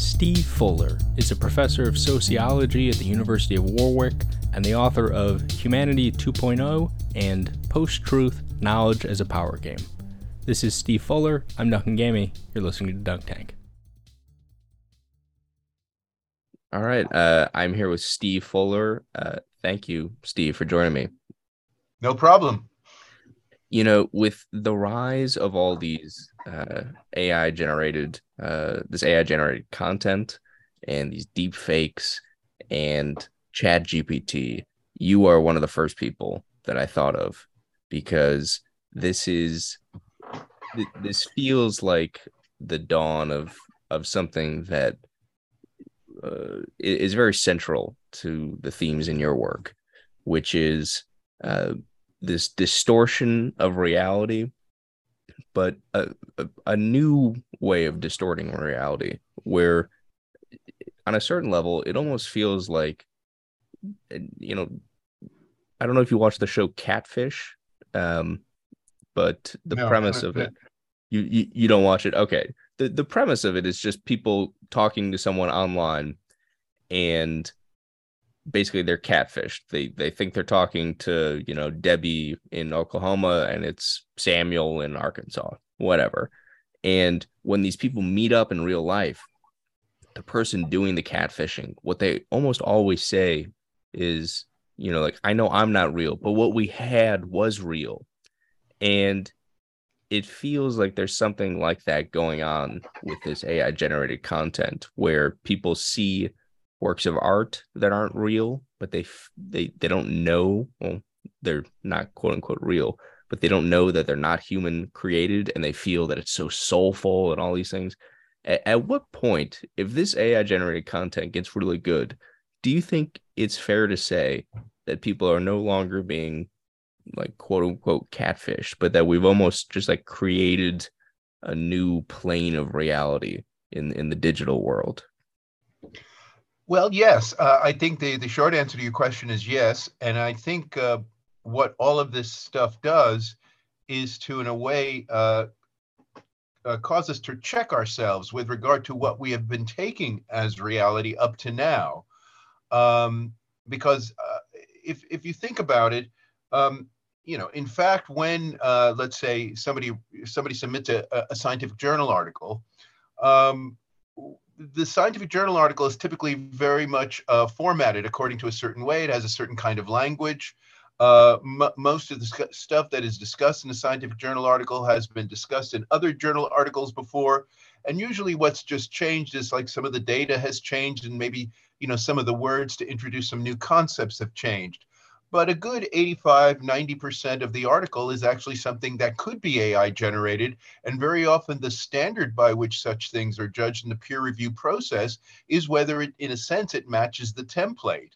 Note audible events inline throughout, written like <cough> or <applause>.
Steve Fuller is a professor of sociology at the University of Warwick and the author of Humanity 2.0 and Post Truth Knowledge as a Power Game. This is Steve Fuller. I'm Duncan Gammy. You're listening to Dunk Tank. All right. Uh, I'm here with Steve Fuller. Uh, thank you, Steve, for joining me. No problem. You know, with the rise of all these uh, AI generated, uh, this AI generated content and these deep fakes and Chat GPT, you are one of the first people that I thought of because this is this feels like the dawn of of something that uh, is very central to the themes in your work, which is uh, this distortion of reality, but a, a, a new way of distorting reality, where on a certain level, it almost feels like, you know, I don't know if you watch the show Catfish, um, but the no, premise of it, you, you you don't watch it. Okay, the the premise of it is just people talking to someone online, and basically they're catfished. They they think they're talking to you know Debbie in Oklahoma, and it's Samuel in Arkansas, whatever. And when these people meet up in real life, the person doing the catfishing, what they almost always say is, you know, like, I know I'm not real, but what we had was real. And it feels like there's something like that going on with this AI generated content where people see works of art that aren't real, but they they they don't know. Well, they're not quote unquote real, but they don't know that they're not human created, and they feel that it's so soulful and all these things. At, at what point, if this AI generated content gets really good, do you think it's fair to say that people are no longer being like quote unquote catfish, but that we've almost just like created a new plane of reality in in the digital world? Well, yes, uh, I think the the short answer to your question is yes, and I think uh, what all of this stuff does is to, in a way, uh, uh, cause us to check ourselves with regard to what we have been taking as reality up to now, um, because uh, if if you think about it. Um, you know, in fact, when uh, let's say somebody somebody submits a, a scientific journal article, um, the scientific journal article is typically very much uh, formatted according to a certain way. It has a certain kind of language. Uh, most of the sc- stuff that is discussed in a scientific journal article has been discussed in other journal articles before. And usually, what's just changed is like some of the data has changed, and maybe you know some of the words to introduce some new concepts have changed but a good 85 90% of the article is actually something that could be ai generated and very often the standard by which such things are judged in the peer review process is whether it in a sense it matches the template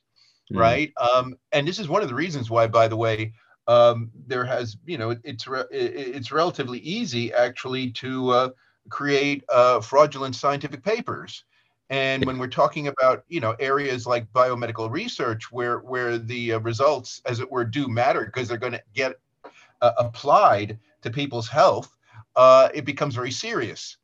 mm. right um, and this is one of the reasons why by the way um, there has you know it's re- it's relatively easy actually to uh, create uh, fraudulent scientific papers and when we're talking about you know areas like biomedical research, where where the uh, results, as it were, do matter because they're going to get uh, applied to people's health, uh, it becomes very serious.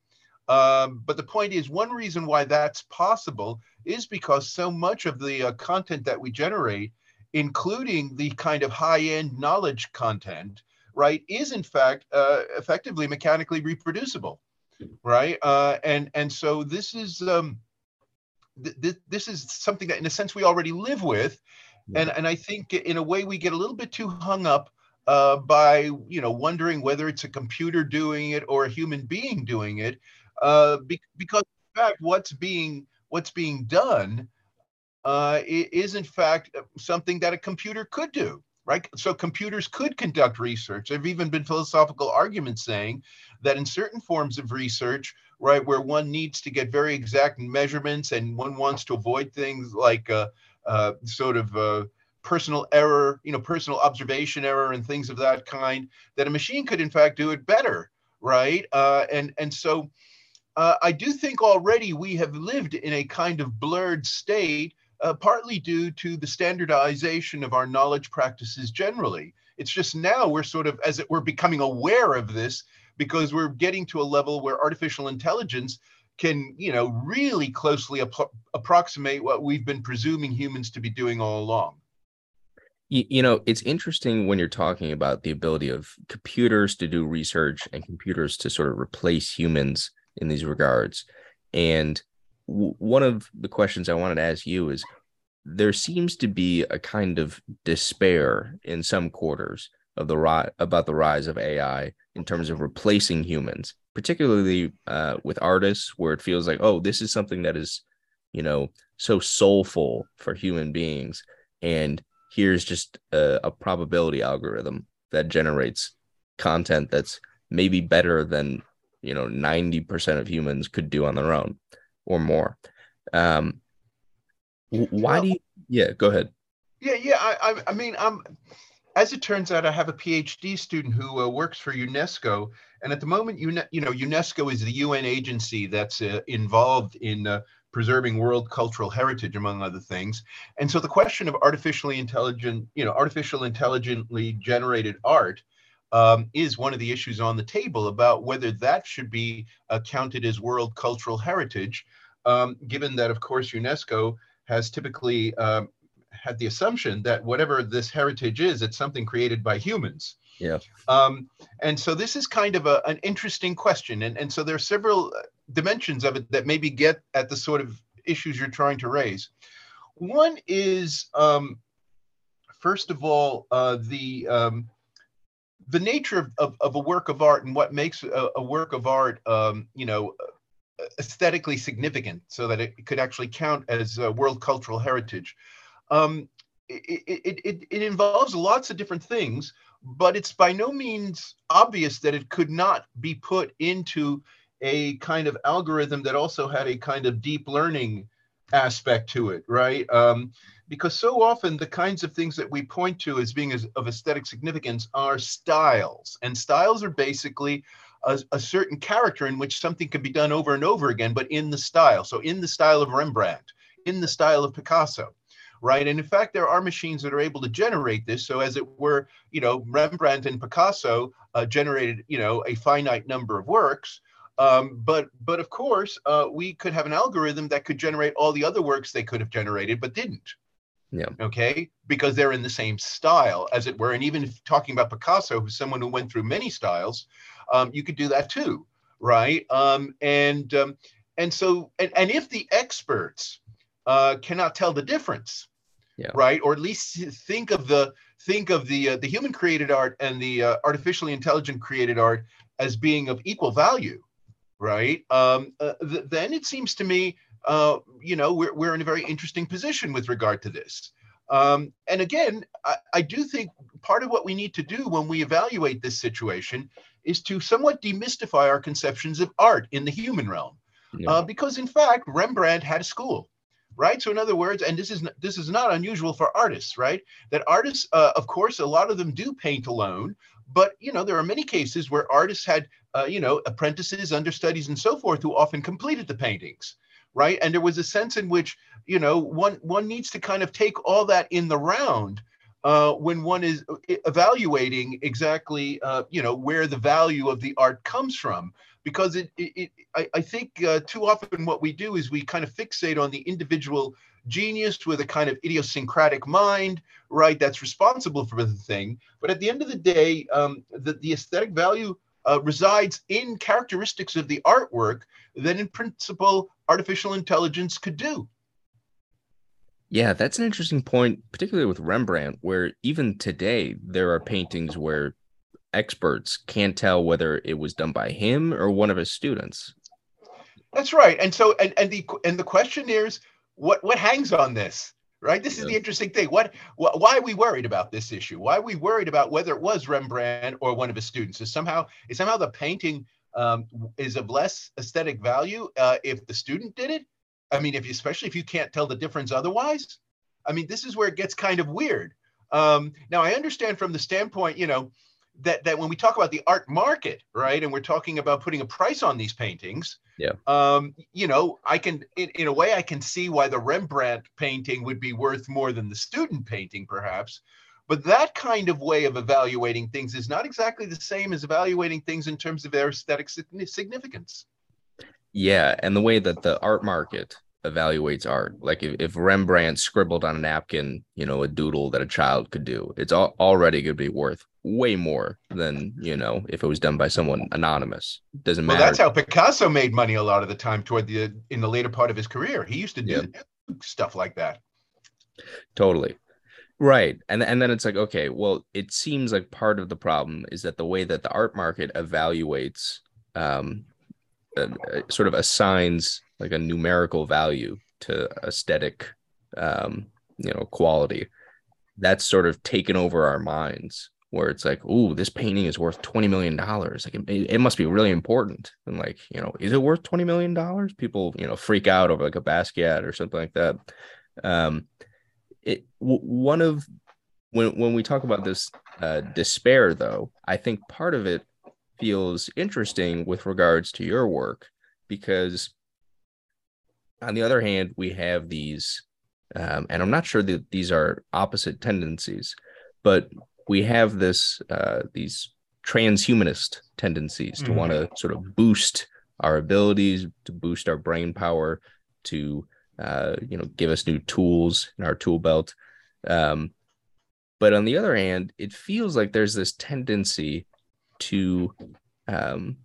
Um, but the point is, one reason why that's possible is because so much of the uh, content that we generate, including the kind of high-end knowledge content, right, is in fact uh, effectively mechanically reproducible, right? Uh, and and so this is. Um, th- this is something that in a sense we already live with. And and i think in a way we get a little bit too hung up uh, by you know wondering whether it's a computer doing it or a human being doing it uh, be- because in fact what's being what's being done uh, is in fact something that a computer could do right? So computers could conduct research. There have even been philosophical arguments saying that in certain forms of research right, where one needs to get very exact measurements and one wants to avoid things like uh, uh, sort of uh, personal error, you know, personal observation error and things of that kind, that a machine could in fact do it better, right? Uh, and and so uh, I do think already we have lived in a kind of blurred state, uh, partly due to the standardization of our knowledge practices generally. It's just now we're sort of, as it we're becoming aware of this because we're getting to a level where artificial intelligence can you know really closely ap- approximate what we've been presuming humans to be doing all along. You, you know it's interesting when you're talking about the ability of computers to do research and computers to sort of replace humans in these regards. And w- one of the questions i wanted to ask you is there seems to be a kind of despair in some quarters of the ri- about the rise of ai in terms of replacing humans particularly uh, with artists where it feels like oh this is something that is you know so soulful for human beings. And here's just a, a probability algorithm that generates content that's maybe better than you know 90% of humans could do on their own or more. Um why well, do you yeah go ahead. Yeah yeah i i mean i'm as it turns out i have a phd student who uh, works for unesco and at the moment you know unesco is the un agency that's uh, involved in uh, preserving world cultural heritage, among other things. And so the question of artificially intelligent, you know, artificial intelligently generated art um, is one of the issues on the table about whether that should be counted as world cultural heritage, um, given that, of course, UNESCO has typically um, had the assumption that whatever this heritage is, it's something created by humans. Yeah. Um, and so this is kind of a, an interesting question. And, and so there are several dimensions of it that maybe get at the sort of issues you're trying to raise. One is, um, first of all, uh, the um, the nature of, of, of, a work of art and what makes a, a work of art, um, you know, aesthetically significant, so that it could actually count as world cultural heritage. Um, it, it, it, it involves lots of different things, but it's by no means obvious that it could not be put into a kind of algorithm that also had a kind of deep learning aspect to it, right? Um, because so often the kinds of things that we point to as being as, of aesthetic significance are styles, and styles are basically a, a, certain character in which something can be done over and over again, but in the style. So, in the style of Rembrandt, in the style of Picasso, right? And in fact, there are machines that are able to generate this. So, as it were, you know, Rembrandt and Picasso uh, generated, you know, a finite number of works. Um, but but of course, uh, we could have an algorithm that could generate all the other works they could have generated, but didn't. Yeah. Okay. Because they're in the same style, as it were. And even talking about Picasso, who's someone who went through many styles, um, you could do that too, right? Um, and um, and so and, and if the experts uh, cannot tell the difference, yeah. right, or at least think of the think of the uh, the human created art and the uh, artificially intelligent created art as being of equal value, right? Um, uh, th- then it seems to me, uh, you know, we're, we're in a very interesting position with regard to this. Um, and again, I, I, do think part of what we need to do when we evaluate this situation is to somewhat demystify our conceptions of art in the human realm. Yeah. Uh, because in fact, Rembrandt had a school right? So in other words and this is this is not unusual for artists right? That artists uh, of course a lot of them do paint alone but you know there are many cases where artists had uh, you know apprentices understudies and so forth who often completed the paintings right? And there was a sense in which you know one one needs to kind of take all that in the round uh, when one is uh, evaluating exactly uh, you know where the value of the art comes from because it, it, it I, I, think uh, too often what we do is we kind of fixate on the individual genius with a kind of idiosyncratic mind, right? That's responsible for the thing. But at the end of the day, um, the, the aesthetic value uh, resides in characteristics of the artwork that, in principle, artificial intelligence could do. Yeah, that's an interesting point, particularly with Rembrandt, where even today there are paintings where experts can't tell whether it was done by him or one of his students. That's right. And so and, and the and the question is what what hangs on this right? This is the interesting thing. What, what why are we worried about this issue? Why are we worried about whether it was rembrandt or one of his students? Is somehow is somehow the painting um, is of less aesthetic value uh, if the student did it? I mean if you, especially if you can't tell the difference otherwise? I mean this is where it gets kind of weird. Um, now i understand from the standpoint you know that that when we talk about the art market, right, and we're talking about putting a price on these paintings, yeah, um, you know, I can in, in a way I can see why the Rembrandt painting would be worth more than the student painting, perhaps. But that kind of way of evaluating things is not exactly the same as evaluating things in terms of their aesthetic significance. Yeah, and the way that the art market evaluates art, like if, if Rembrandt scribbled on a napkin, you know, a doodle that a child could do, it's all, already going to be worth way more than you know if it was done by someone anonymous. Doesn't matter. Well, that's how Picasso made money a lot of the time toward the in the later part of his career. He used to do stuff like that. Totally. Right. And and then it's like, okay, well, it seems like part of the problem is that the way that the art market evaluates um uh, uh, sort of assigns like a numerical value to aesthetic um you know quality that's sort of taken over our minds where it's like oh this painting is worth 20 million dollars. Like it, it must be really important. And like you know is it worth 20 million dollars? People you know freak out over like a basquiat or something like that. Um it w- one of when when we talk about this uh, despair though i think part of it feels interesting with regards to your work because on the other hand we have these um, and i'm not sure that these are opposite tendencies but we have this uh, these transhumanist tendencies to Mhm. want to sort of boost our abilities to boost our brain power to uh, you know give us new tools in our tool belt um, but on the other hand it feels like there's this tendency to um,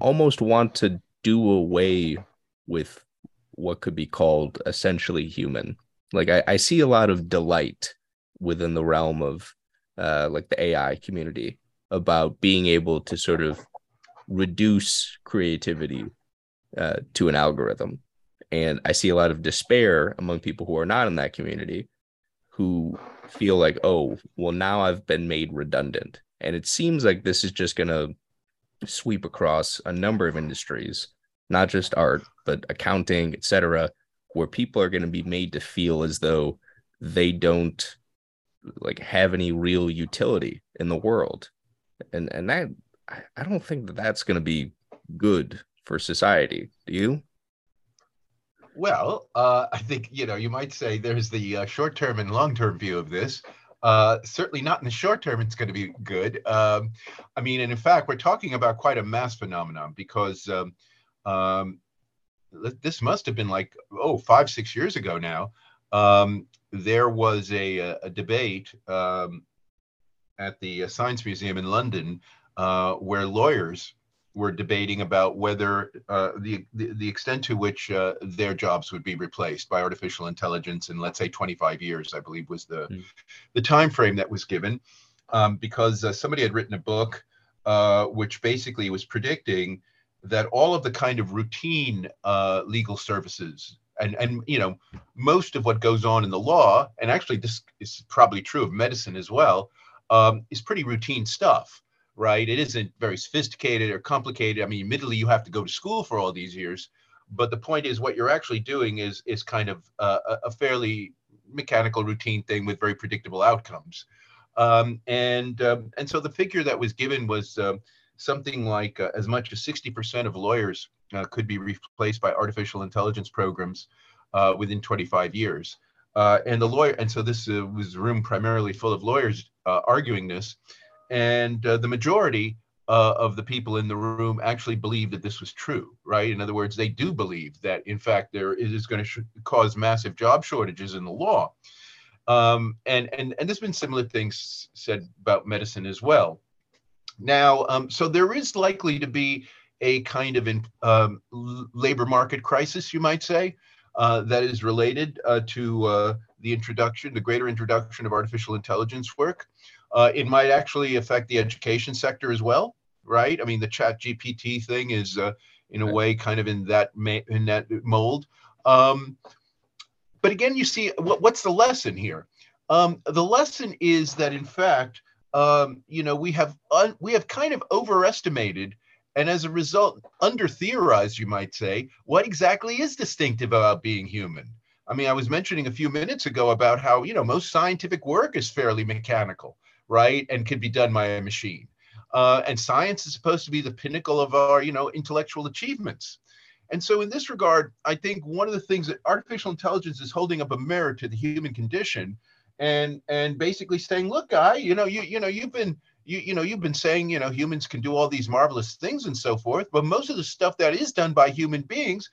almost want to do away with what could be called essentially human like I, I see a lot of delight within the realm of uh, like the ai community about being able to sort of reduce creativity uh, to an algorithm and I see a lot of despair among people who are not in that community who feel like, oh, well, now I've been made redundant. And it seems like this is just going to sweep across a number of industries, not just art, but accounting, etc., where people are going to be made to feel as though they don't like have any real utility in the world. And and that I, don't think that that's going to be good for society. Do you? Well, uh, I think you know you might say there's the uh, short-term and long-term view of this. Uh, certainly not in the short term. It's going to be good. Um, I mean, and in fact, we're talking about quite a mass phenomenon because um, um, this must have been like oh five six years ago now. Um, there was a, a debate um, at the uh, Science Museum in London uh, where lawyers were debating about whether uh, the, the the extent to which uh, their jobs would be replaced by artificial intelligence in let's say 25 years, I believe was the Mm. the time frame that was given, um, because uh, somebody had written a book uh, which basically was predicting that all of the kind of routine uh, legal services and and you know most of what goes on in the law, and actually this is probably true of medicine as well, um, is pretty routine stuff right? It isn't very sophisticated or complicated. I mean, admittedly, you have to go to school for all these years, but the point is, what you're actually doing is is kind of a a fairly mechanical, routine thing with very predictable outcomes. Um, and um, and so the figure that was given was um, something like uh, as much as 60% of lawyers uh, could be replaced by artificial intelligence programs uh, within 25 years. Uh, and the lawyer, and so this uh, was a room primarily full of lawyers uh, arguing this and uh, the majority of the people in the room actually believe that this was true, right? In other words, they do believe that, in fact, there is going to cause massive job shortages in the law. Um, and and and there's been similar things said about medicine as well. Now, um, so there is likely to be a kind of in, um, labor market crisis, you might say, uh, that is related uh, to uh, the introduction, the greater introduction of artificial intelligence work. Uh, it might actually affect the education sector as well, right? I mean, the Chat GPT thing is, uh, in a way, kind of in that ma- in that mold. Um, but again, you see, what, what's the lesson here? Um, the lesson is that, in fact, um, you know, we have un- we have kind of overestimated, and as a result, under theorized, you might say, what exactly is distinctive about being human. I mean, I was mentioning a few minutes ago about how you know most scientific work is fairly mechanical right? And can be done by a machine. Uh, and science is supposed to be the pinnacle of our, you know, intellectual achievements. And so, in this regard, I think one of the things that artificial intelligence is holding up a mirror to the human condition, and and basically saying, look, guy, you know, you you know, you've been you, you know, you've been saying, you know, humans can do all these marvelous things and so forth, but most of the stuff that is done by human beings,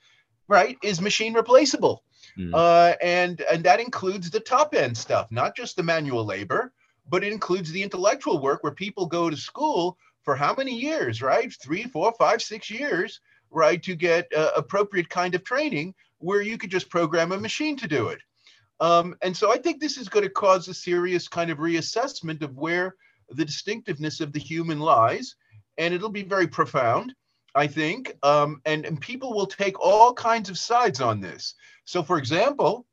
right, is machine replaceable. Mm. Uh, and and that includes the top end stuff, not just the manual labor, but it includes the intellectual work where people go to school for how many years, right? Three, four, five, six years, right, to get uh, appropriate kind of training where you could just program a machine to do it. Um, and so I think this is going to cause a serious kind of reassessment of where the distinctiveness of the human lies, and it'll be very profound. I think, um, and, and people will take all kinds of sides on this. So, for example,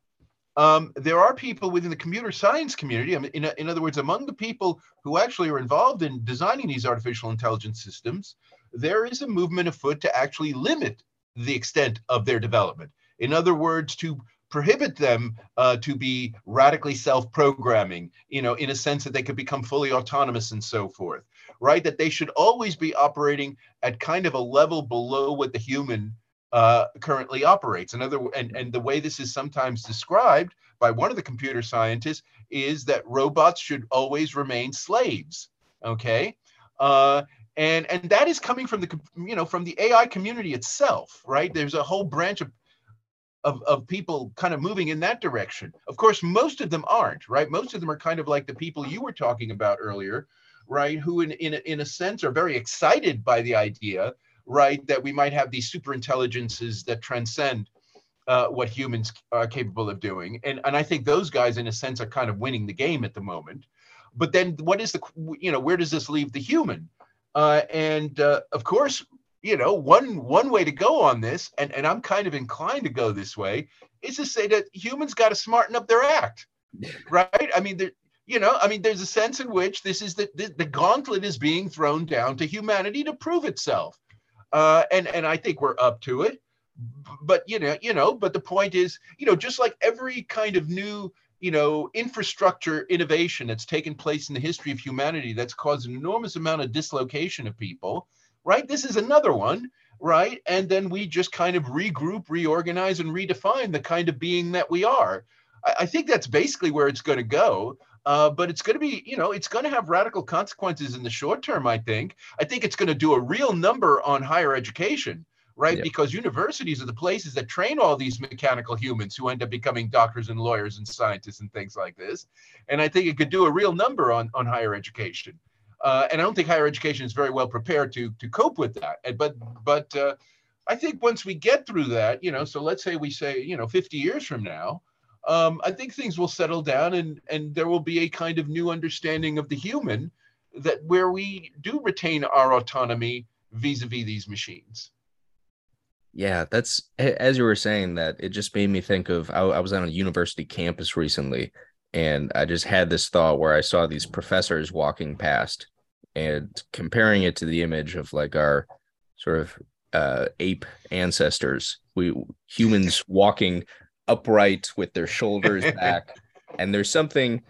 um, there are people within the computer science community, I mean, in, in other words, among the people who actually are involved in designing these artificial intelligence systems, there is a movement afoot to actually limit the extent of their development. In other words, to prohibit them uh, to be radically self-programming, you know, in a sense that they could become fully autonomous and so forth, right? That they should always be operating at kind of a level below what the human uh, currently operates. Another, and, and the way this is sometimes described by one of the computer scientists is that robots should always remain slaves. Okay. Uh, and and that is coming from the you know from the AI community itself, right? There's a whole branch of of, of people kind of moving in that direction. Of course, most of them aren't, right? Most of them are kind of like the people you were talking about earlier, right? Who, in, in, in a sense, are very excited by the idea, right, that we might have these super intelligences that transcend uh, what humans are capable of doing. And, and I think those guys, in a sense, are kind of winning the game at the moment. But then what is the, you know, where does this leave the human? Uh, and uh, of course, you know, one one way to go on this, and, and I'm kind of inclined to go this way, is to say that humans got to smarten up their act, <laughs> right? I mean, you know, I mean, there's a sense in which this is the, the, the gauntlet is being thrown down to humanity to prove itself, uh, and and I think we're up to it. But you know, you know, but the point is, you know, just like every kind of new you know infrastructure innovation that's taken place in the history of humanity that's caused an enormous amount of dislocation of people right? This is another one, right? And then we just kind of regroup, reorganize, and redefine the kind of being that we are. I, I think that's basically where it's going to go. Uh, but it's going to be, you know, it's going to have radical consequences in the short term, I think. I think it's going to do a real number on higher education, right? Yep. Because universities are the places that train all these mechanical humans who end up becoming doctors and lawyers and scientists and things like this. And I think it could do a real number on, on higher education. Uh, and I don't think higher education is very well prepared to to cope with that. But but uh, I think once we get through that, you know, so let's say we say you know 50 years from now, um, I think things will settle down and and there will be a kind of new understanding of the human that where we do retain our autonomy vis-a-vis these machines. Yeah, that's as you were saying that it just made me think of I, I was on a university campus recently and I just had this thought where I saw these professors walking past and comparing it to the image of like our sort of uh, ape ancestors, we humans <laughs> walking upright with their shoulders <laughs> back. and there's something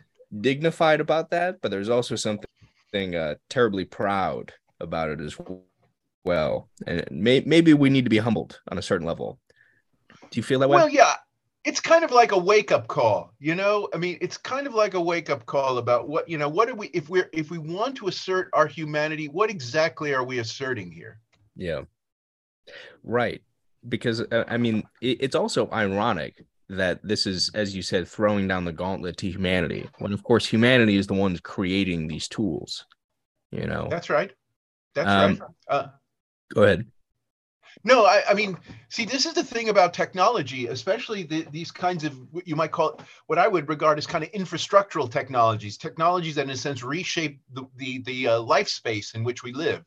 dignified about that, but there's also something uh, terribly proud about it as well. And may- maybe we need to be humbled on a certain level. Do you feel that way? Well, yeah, it's kind of like a wake up call you know? I mean it's kind of like a wake up call about what you know what do we if we're if we want to assert our humanity what exactly are we asserting here? Yeah. Right because uh, i mean it, it's also ironic that this is as you said throwing down the gauntlet to humanity when of course humanity is the ones creating these tools you know? That's right. That's um, right. Uh, go ahead no, I, I, mean, see, this is the thing about technology, especially the, these kinds of what you might call what I would regard as kind of infrastructural technologies, technologies that, in a sense, reshape the the, the uh, life space in which we live.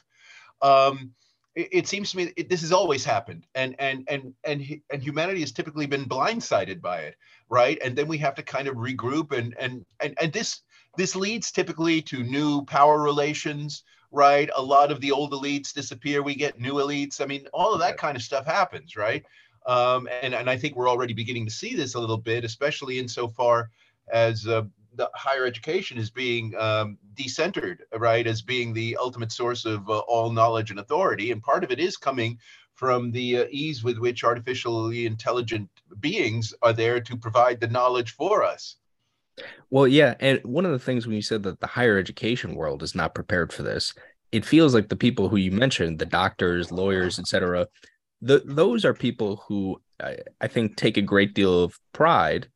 Um, it, it, seems to me it, this has always happened, and and and and and humanity has typically been blindsided by it, right? And then we have to kind of regroup, and and and and this this leads typically to new power relations right? A lot of the old elites disappear. We get new elites. I mean, all of that kind of stuff happens, right? Um, and, and I think we're already beginning to see this a little bit, especially insofar as uh, the higher education is being um, decentered, right, as being the ultimate source of uh, all knowledge and authority. And part of it is coming from the uh, ease with which artificially intelligent beings are there to provide the knowledge for us. Well, yeah, and one of the things when you said that the higher education world is not prepared for this, it feels like the people who you mentioned, the doctors, lawyers, etc., the, those are people who I, I think take a great deal of pride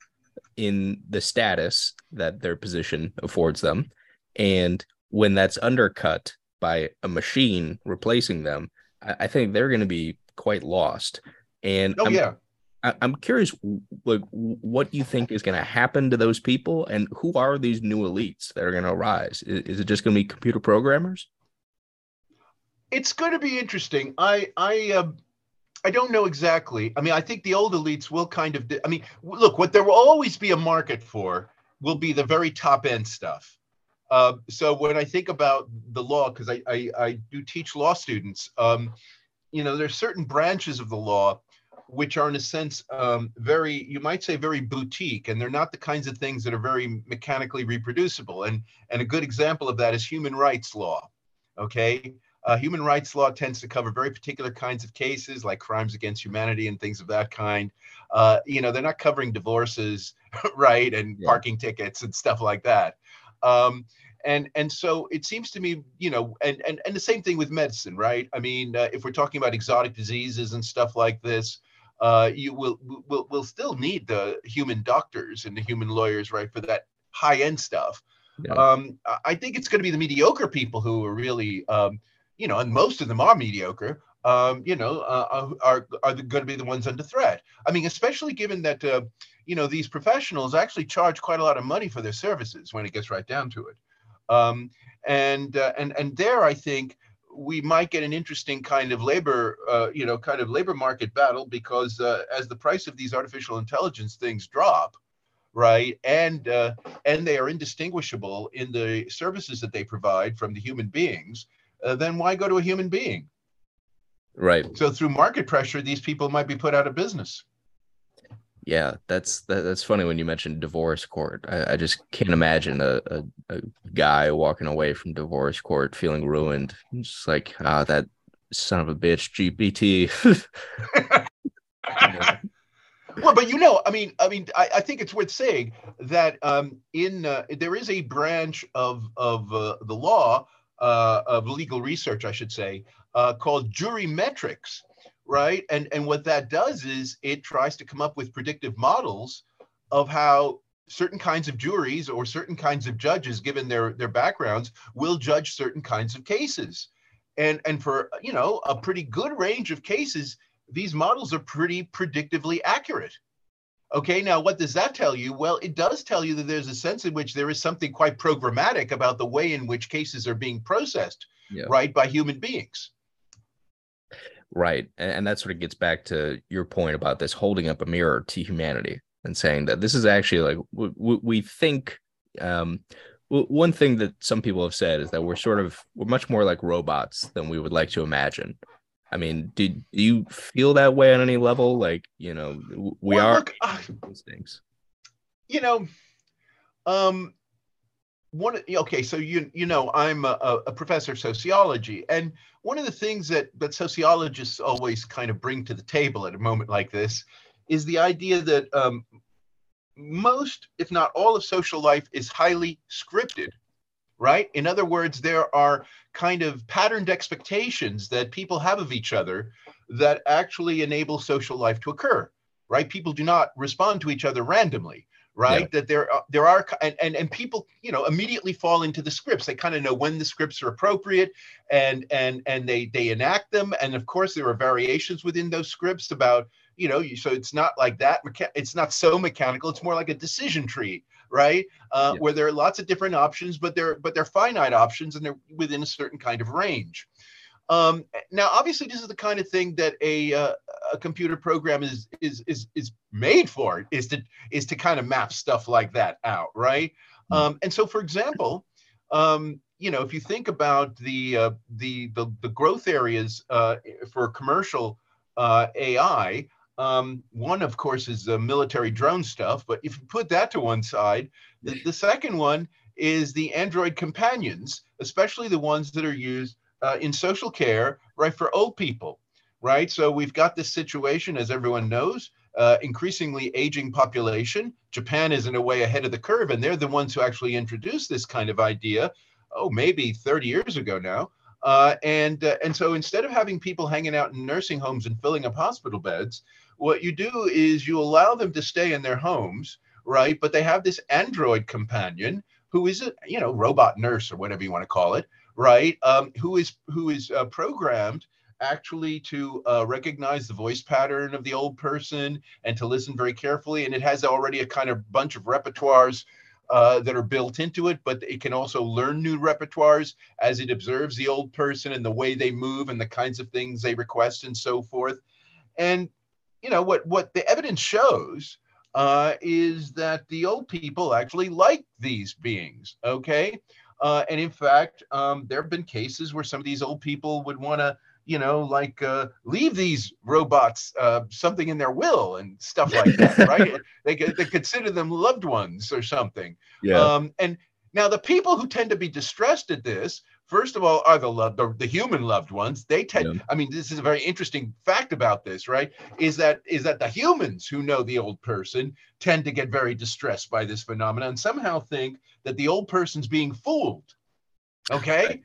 in the status that their position affords them. And when that's undercut by a machine replacing them, I, I think they're going to be quite lost. And oh, I'm, yeah. I, I'm curious, like, what you think is going to happen to those people, and who are these new elites that are going to arise? Is, is it just going to be computer programmers? It's going to be interesting. I I uh, I don't know exactly. I mean, I think the old elites will kind of. I mean, look, what there will always be a market for will be the very top end stuff. Uh, so when I think about the law, because I, I, I do teach law students, um, you know, there's certain branches of the law which are in a sense um, very, you might say, very boutique, and they're not the kinds of things that are very mechanically reproducible. And and a good example of that is human rights law. Okay, uh, human rights law tends to cover very particular kinds of cases like crimes against humanity and things of that kind. Uh, you know, they're not covering divorces, <laughs> right, and yeah. parking tickets and stuff like that. Um, and and so it seems to me, you know, and and and the same thing with medicine, right? I mean, uh, if we're talking about exotic diseases and stuff like this, uh, you will will will still need the human doctors and the human lawyers, right, for that high end stuff. Yeah. Um, I think it's going to be the mediocre people who are really um, you know, and most of them are mediocre, um, you know, uh, uh are are going to be the ones under threat. I mean, especially given that uh, you know these professionals actually charge quite a lot of money for their services when it gets right down to it, um, and uh, and and there I think we might get an interesting kind of labor, uh, you know, kind of labor market battle because uh, as the price of these artificial intelligence things drop, right, and and they are indistinguishable in the services that they provide from the human beings uh, then why go to a human being? Right. So through market pressure, these people might be put out of business. Yeah, that's that, that's funny when you mentioned divorce court. I, I just can't imagine a, a, a, guy walking away from divorce court feeling ruined. Just like ah, oh, that son of a bitch, GPT. <laughs> well, but you know, I mean, I mean, I, I think it's worth saying that um, in uh, there is a branch of of uh, the law uh, of legal research, I should say, uh, called Jurimetrics, right? And and what that does is it tries to come up with predictive models of how certain kinds of juries or certain kinds of judges, given their their backgrounds, will judge certain kinds of cases. And and for you know a pretty good range of cases, these models are pretty predictively accurate. Okay, now what does that tell you? Well, it does tell you that there's a sense in which there is something quite programmatic about the way in which cases are being processed, yeah. right, by human beings. Right. And that sort of gets back to your point about this holding up a mirror to humanity and saying that this is actually like we, we think um, one thing that some people have said is that we're sort of we're much more like robots than we would like to imagine I mean, do, do you feel that way on any level? Like, you know, we well, are look, uh, things. You know, um, one okay, so you you know, I'm a, a professor of sociology, and one of the things that that sociologists always kind of bring to the table at a moment like this is the idea that um, most, if not all, of social life is highly scripted right? In other words, there are kind of patterned expectations that people have of each other that actually enable social life to occur, right? People do not respond to each other randomly, right? Yeah. That there are, there are and, and and people, you know, immediately fall into the scripts. They kind of know when the scripts are appropriate and and and they they enact them. And of course, there are variations within those scripts about you know so it's not like that it's not so mechanical it's more like a decision tree right? Uh, yeah. Where there are lots of different options, but they're but they're finite options and they're within a certain kind of range. Um, now, obviously, this is the kind of thing that a uh, a computer program is is is is made for. Is to is to kind of map stuff like that out, right? Mm-hmm. Um, and so, for example, um, you know, if you think about the uh, the, the the growth areas uh, for commercial uh, AI, um, one, of course, is the military drone stuff, but if you put that to one side, the, the second one is the Android companions, especially the ones that are used uh, in social care, right, for old people, right? So we've got this situation, as everyone knows, uh, increasingly aging population. Japan is in a way ahead of the curve, and they're the ones who actually introduced this kind of idea. Oh, maybe 30 years ago now. Uh, and uh, and so instead of having people hanging out in nursing homes and filling up hospital beds, what you do is you allow them to stay in their homes, right? But they have this android companion who is a you know robot nurse or whatever you want to call it, right? Um, who is who is uh, programmed actually to uh, recognize the voice pattern of the old person and to listen very carefully. And it has already a kind of bunch of repertoires uh, that are built into it, but it can also learn new repertoires as it observes the old person and the way they move and the kinds of things they request and so forth. And you know what what the evidence shows uh, is that the old people actually like these beings. Okay, uh, and in fact, um, there have been cases where some of these old people would want to you know, like uh, leave these robots uh, something in their will and stuff like <laughs> that, right? they, they consider them loved ones or something. Yeah. Um, and now the people who tend to be distressed at this, first of all, are the loved, the, the human loved ones. They tend. Yeah. I mean, this is a very interesting fact about this, right? Is that is that the humans who know the old person tend to get very distressed by this phenomenon and somehow think that the old person's being fooled. Okay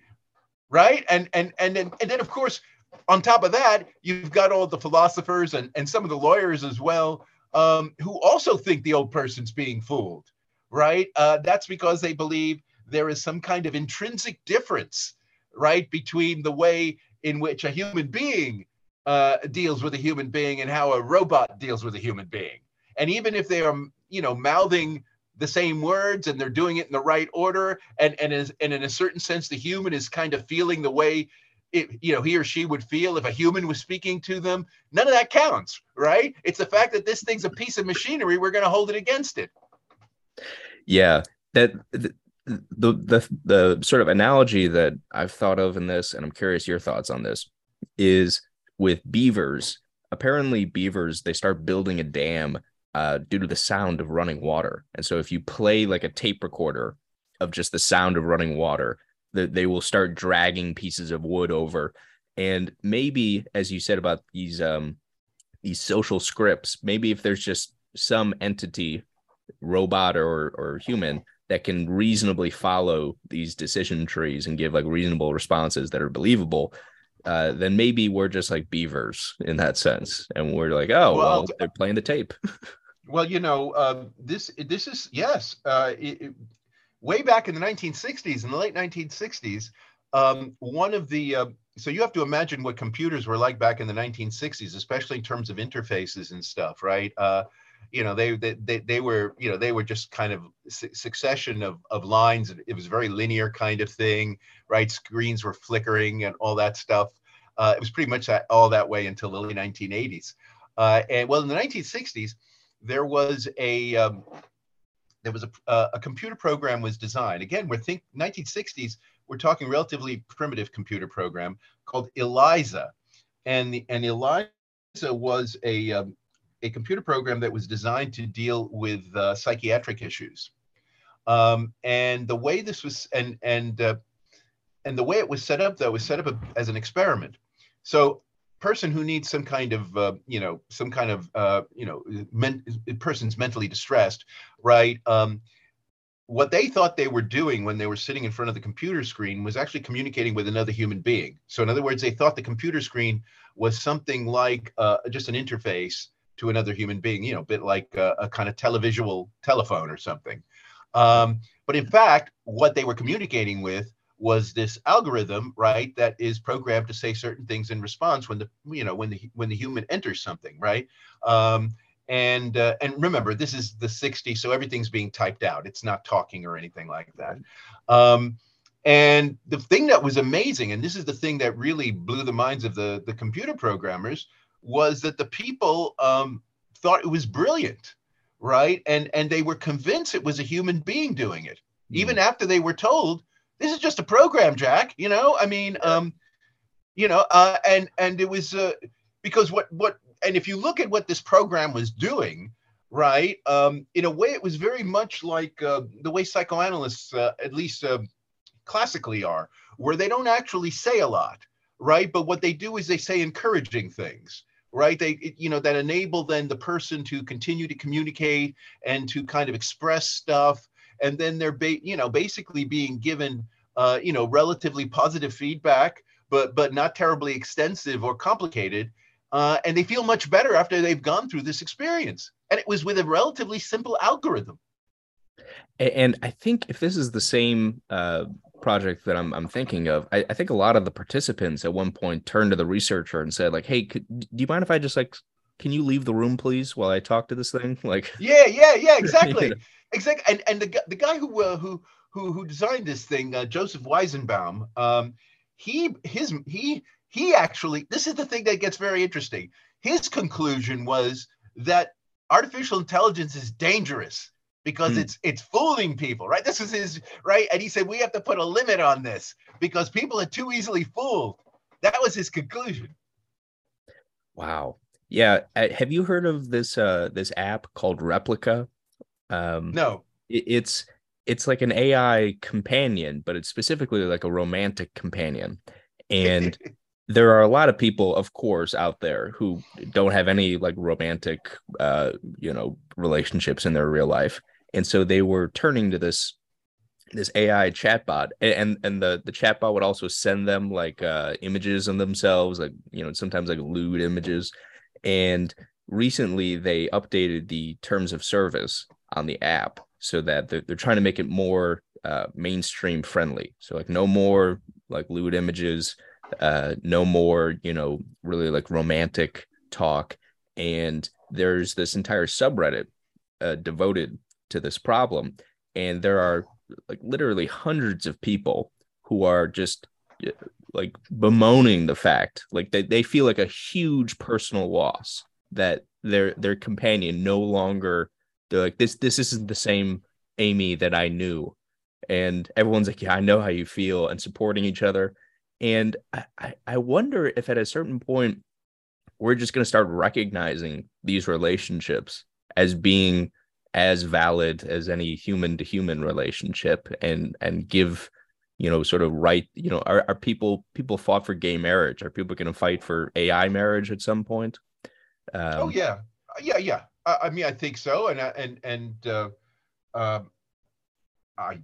right? And and and then and then of course, on top of that, you've got all the philosophers and and some of the lawyers as well, um, who also think the old person's being fooled, right? Uh, that's because they believe there is some kind of intrinsic difference, right, between the way in which a human being uh, deals with a human being and how a robot deals with a human being. And even if they are, you know, mouthing the same words and they're doing it in the right order and and is and in a certain sense the human is kind of feeling the way it, you know he or she would feel if a human was speaking to them none of that counts right it's the fact that this thing's a piece of machinery we're going to hold it against it yeah that the, the the sort of analogy that i've thought of in this and i'm curious your thoughts on this is with beavers apparently beavers they start building a dam uh, due to the sound of running water. And so if you play like a tape recorder of just the sound of running water, that they will start dragging pieces of wood over. And maybe, as you said about these um, these social scripts, maybe if there's just some entity, robot or or human, that can reasonably follow these decision trees and give like reasonable responses that are believable, uh, then maybe we're just like beavers in that sense, and we're like, oh well, well they're playing the tape. <laughs> Well, you know, uh, this this is yes. Uh, it, it, way back in the 1960s, in the late 1960s, um, one of the uh, so you have to imagine what computers were like back in the 1960s, especially in terms of interfaces and stuff, right? You know, they, they they they were you know they were just kind of su- succession of of lines. It was very linear kind of thing, right? Screens were flickering and all that stuff. Uh, it was pretty much that, all that way until the late 1980s. Uh, and well, in the 1960s there was a um, there was a, uh, a computer program was designed. Again, we're think 1960s. We're talking relatively primitive computer program called ELIZA, and the, and ELIZA was a um, a computer program that was designed to deal with uh, psychiatric issues. Um, and the way this was and and uh, and the way it was set up though was set up as an experiment. So person who needs some kind of uh, you know some kind of uh, you know men, person's mentally distressed right um, what they thought they were doing when they were sitting in front of the computer screen was actually communicating with another human being so in other words they thought the computer screen was something like uh, just an interface to another human being you know a bit like a, a kind of televisual telephone or something um, but in fact what they were communicating with was this algorithm, right, that is programmed to say certain things in response when the you know when the when the human enters something, right? Um, and uh, and remember, this is the 60s, so everything's being typed out. It's not talking or anything like that. Um, and the thing that was amazing, and this is the thing that really blew the minds of the the computer programmers, was that the people um, thought it was brilliant, right? And and they were convinced it was a human being doing it, mm. even after they were told this is just a program, Jack. You know, I mean, um, you know, uh, and and it was uh, because what what and if you look at what this program was doing, right? Um, in a way, it was very much like uh, the way psychoanalysts, uh, at least uh, classically, are, where they don't actually say a lot, right? But what they do is they say encouraging things, right? They you know that enable then the person to continue to communicate and to kind of express stuff. And then they're ba- you know basically being given uh, you know relatively positive feedback but but not terribly extensive or complicated uh, and they feel much better after they've gone through this experience. And it was with a relatively simple algorithm. And i think if this is the same uh, project that I'm, I'm thinking of, I, I, think a lot of the participants at one point turned to the researcher and said, like, "Hey, could, do you mind if I just like, can you leave the room, please, while I talk to this thing?" <laughs> Like, yeah, yeah, yeah, <laughs> exactly, you know? exactly. And and the the guy who uh, who who who designed this thing, uh, Joseph Weizenbaum, um, he his he he actually this is the thing that gets very interesting. His conclusion was that artificial intelligence is dangerous because mm. it's it's fooling people, right? This is his right, and he said we have to put a limit on this because people are too easily fooled. That was his conclusion. Wow. Yeah. Uh, have you heard of this uh this app called Replika? Um, no. It's it's like an AI companion, but it's specifically like a romantic companion, and <laughs> there are a lot of people of course out there who don't have any like romantic uh you know relationships in their real life. And so they were turning to this this AI chatbot. And and the the chatbot would also send them like uh images of themselves like you know sometimes like lewd images. And recently they updated the terms of service on the app so that they're, they're trying to make it more uh, mainstream friendly. So like no more like lewd images uh no more you know really like romantic talk. And there's this entire subreddit uh, devoted to this problem. And there are like literally hundreds of people who are just like bemoaning the fact like they, they feel like a huge personal loss that their their companion no longer they're like this this isn't the same amy that i knew. And everyone's like yeah i know how you feel and supporting each other and I, I wonder if at a certain point we're just going to start recognizing these relationships as being as valid as any human to human relationship and and give you know sort of right you know are, are people people fought for gay marriage? Are people going to fight for ai marriage at some point? Um, oh yeah yeah yeah. I, I, mean i think so. And and and uh, um, I,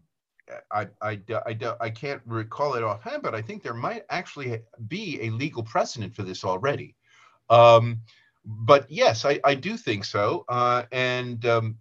I, I, I, I can't recall it offhand, but I think there might actually be a legal precedent for this already. Um, but yes, I, I do think so. Uh, and um,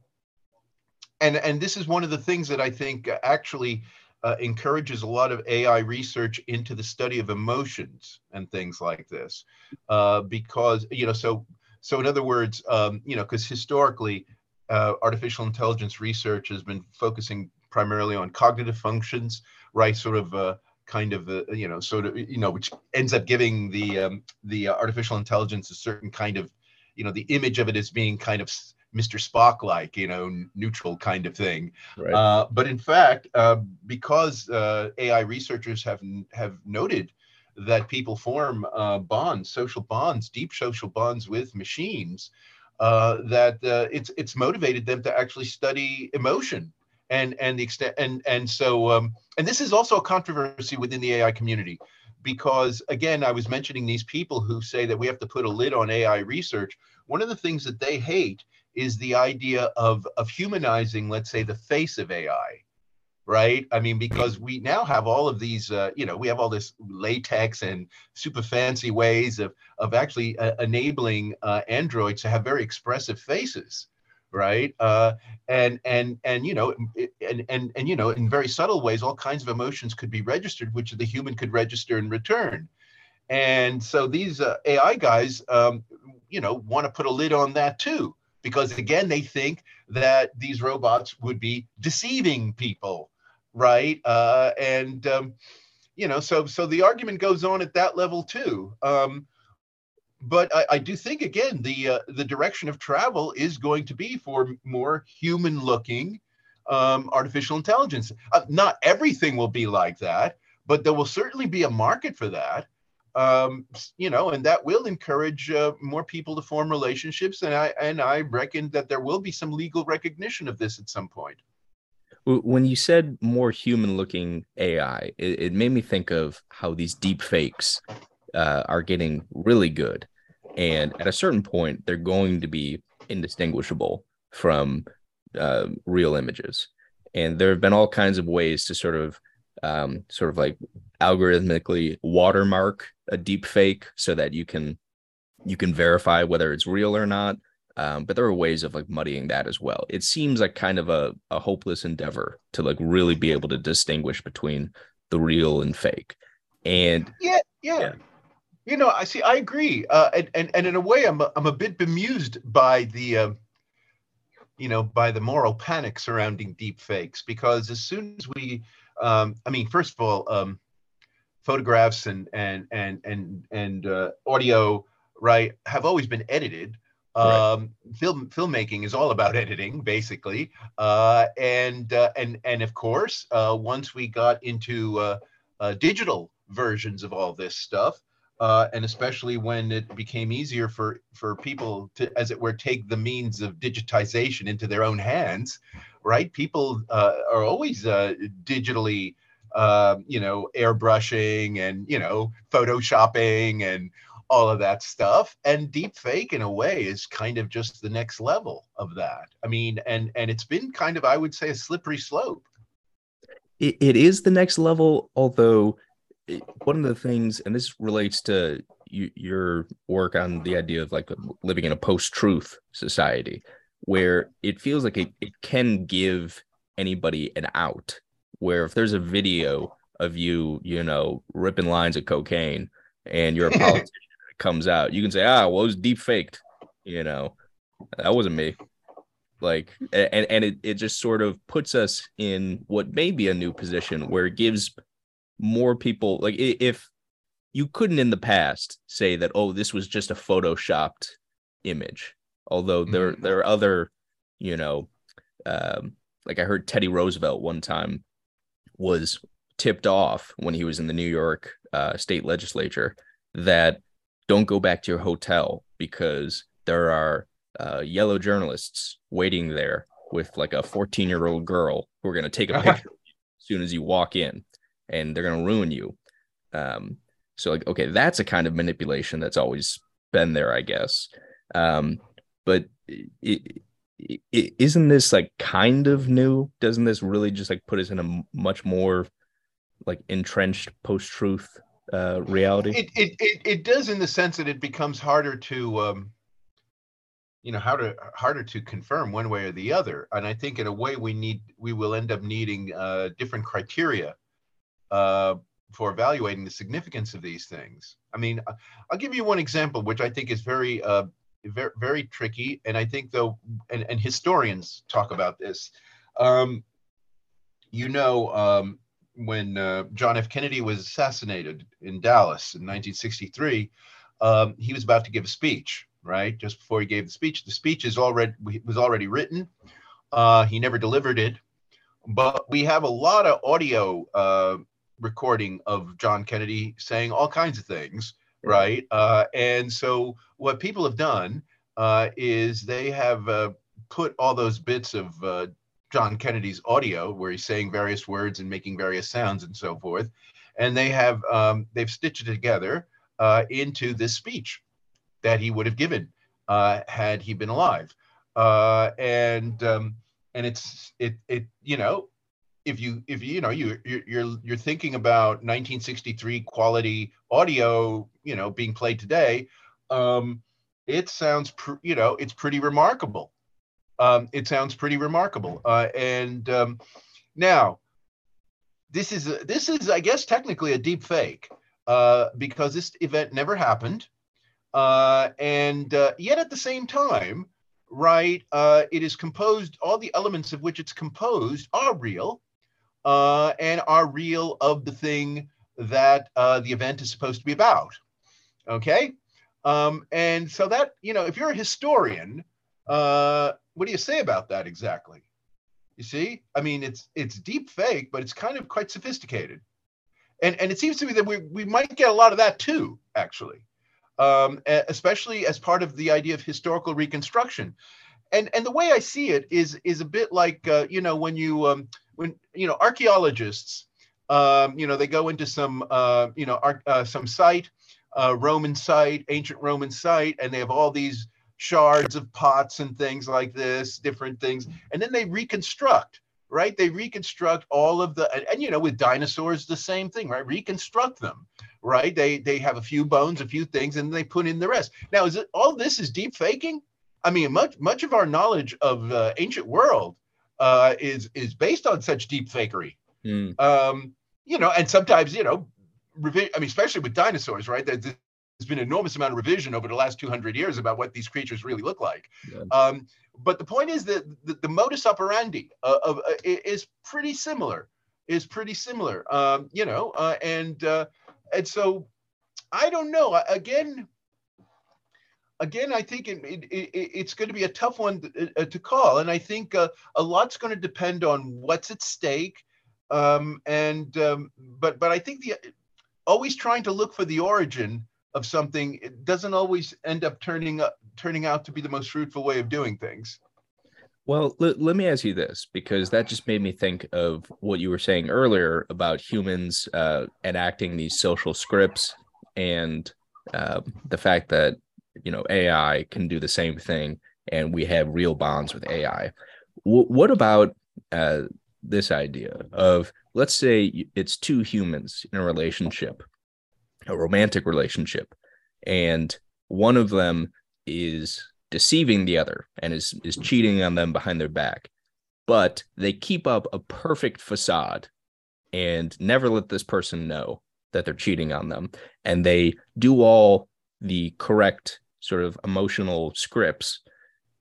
and and this is one of the things that I think actually uh, encourages a lot of AI research into the study of emotions and things like this, uh, because you know so so in other words, um, you know, because historically, uh, artificial intelligence research has been focusing primarily on cognitive functions, right? Sort of uh, kind of uh, you know sort of you know which ends up giving the um, the artificial intelligence a certain kind of you know the image of it as being kind of Mr. Spock like, you know, neutral kind of thing. Right. Uh, but in fact, uh, because uh, AI researchers have have noted that people form uh, bonds, social bonds, deep social bonds with machines, uh, that uh, it's it's motivated them to actually study emotion and and the extent and and so um, and this is also a controversy within the AI community because again i was mentioning these people who say that we have to put a lid on ai research one of the things that they hate is the idea of of humanizing, let's say, the face of AI, right? I mean, because we now have all of these, uh, you know, we have all this latex and super fancy ways of of actually uh, enabling uh, androids to have very expressive faces, right? Uh, and and and you know, and and and you know, in very subtle ways, all kinds of emotions could be registered, which the human could register in return. And so these uh, AI guys, um, you know, want to put a lid on that too because again they think that these robots would be deceiving people right uh, and um, you know so so the argument goes on at that level too um, but I, I, do think again the uh, the direction of travel is going to be for more human looking um, artificial intelligence uh, not everything will be like that but there will certainly be a market for that um, you know, and that will encourage uh, more people to form relationships. And I and I reckon that there will be some legal recognition of this at some point. When you said more human-looking AI, it, it, made me think of how these deep fakes uh, are getting really good. And at a certain point they're going to be indistinguishable from uh, real images. And there have been all kinds of ways to sort of um, sort of like algorithmically watermark a deep fake so that you can you can verify whether it's real or not. Um, but there are ways of like muddying that as well. It seems like kind of a, a hopeless endeavor to like really be able to distinguish between the real and fake. And yeah yeah, yeah. You know i see i agree uh, and, and and in a way i'm a, i'm a bit bemused by the uh, you know by the moral panic surrounding deep fakes because as soon as we um, i mean first of all um, photographs and and and and and uh, audio right have always been edited. Um, film filmmaking is all about editing basically uh, and uh, and and of course uh, once we got into uh, uh, digital versions of all this stuff uh, and especially when it became easier for for people to as it were take the means of digitization into their own hands right? People uh, are always uh, digitally um, you know airbrushing and you know photoshopping and all of that stuff. And deep fake in a way is kind of just the next level of that. I mean and and it's been kind of i would say a slippery slope. It, it is the next level although it, one of the things and this relates to you, your work on the idea of like living in a post-truth society where it feels like it, it can give anybody an out where if there's a video of you you know ripping lines of cocaine and you're a <laughs> politician comes out, you can say, ah, well, it was deep faked. You know, that wasn't me. Like, and and it, it just sort of puts us in what may be a new position where it gives more people like if you couldn't in the past say that, oh, this was just a photoshopped image. Although there mm-hmm. there are other, you know, um, like I heard Teddy Roosevelt one time was tipped off when he was in the New York uh, state legislature that don't go back to your hotel because there are uh, yellow journalists waiting there with like a 14 year old girl who are going to take a picture as soon as you walk in and they're going to ruin you. Um, so like, okay, that's a kind of manipulation that's always been there, I guess. Um, but it, it, isn't this like kind of new? Doesn't this really just like put us in a much more like entrenched post truth uh, reality? It, it, it, it does in the sense that it becomes harder to, um, you know, harder harder to confirm one way or the other. And I think in a way we need we will end up needing uh, different criteria uh, for evaluating the significance of these things. I mean, I'll give you one example, which I think is very uh, very very tricky, and I think though, and, and historians talk about this. Um, you know, um, when uh, John F. Kennedy was assassinated in Dallas in 1963, um, he was about to give a speech. Right just before he gave the speech, the speech is already was already written. Uh, he never delivered it, but we have a lot of audio uh, recording of John Kennedy saying all kinds of things. Right, uh, and so what people have done uh, is they have uh, put all those bits of John Kennedy's audio, where he's saying various words and making various sounds and so forth, and they have um, they've stitched it together uh, into this speech that he would have given uh, had he been alive, uh, and um, and it's it it you know if you if you, know you you're you're thinking about 1963 quality audio you know being played today um it sounds pr- you know it's pretty remarkable um, it sounds pretty remarkable. Uh, and um, now, this is a, this is, I guess, technically a deep fake uh, because this event never happened, uh, and uh, yet at the same time, right? Uh, it is composed. All the elements of which it's composed are real, uh, and are real of the thing that the event is supposed to be about. Okay. Um, and so that you know, if you're a historian, uh, what do you say about that exactly? You see, I mean, it's it's deep fake, but it's kind of quite sophisticated, and and it seems to me that we we might get a lot of that too, actually, um, especially as part of the idea of historical reconstruction, and and the way I see it is is a bit like uh, you know when you um, when you know archaeologists, um, you know they go into some uh, you know ar- uh, some site uh, Roman site, ancient Roman site, and they have all these shards of pots and things like this, different things, and then they reconstruct. Right, they reconstruct all of the, and, and you know, with dinosaurs, the same thing, right? Reconstruct them, right? They they have a few bones, a few things, and they put in the rest. Now, is it all this is deep faking? I mean, much much of our knowledge of uh, ancient world uh, is is based on such deep fakery. Mm. Um, you know, and sometimes you know, revi- I mean, especially with dinosaurs, right? There's, there's been an enormous amount of revision over the last 200 years about what these creatures really look like. Yeah. Um, but the point is that the, the modus operandi uh, of, uh, is pretty similar. Is pretty similar. Um, you know, uh, and uh, and so I don't know. Again, again, I think it, it, it, it's going to be a tough one to, uh, to call, and I think uh, a lot's going to depend on what's at stake. Um, and um, but but I think the always trying to look for the origin of something it doesn't always end up turning up turning out to be the most fruitful way of doing things. Well, l- let me ask you this because that just made me think of what you were saying earlier about humans uh, enacting these social scripts and uh, the fact that you know AI can do the same thing, and we have real bonds with AI. W- what about uh, this idea of let's say it's two humans in a relationship, a romantic relationship, and one of them is deceiving the other and is is cheating on them behind their back, but they keep up a perfect facade and never let this person know that they're cheating on them, and they do all the correct sort of emotional scripts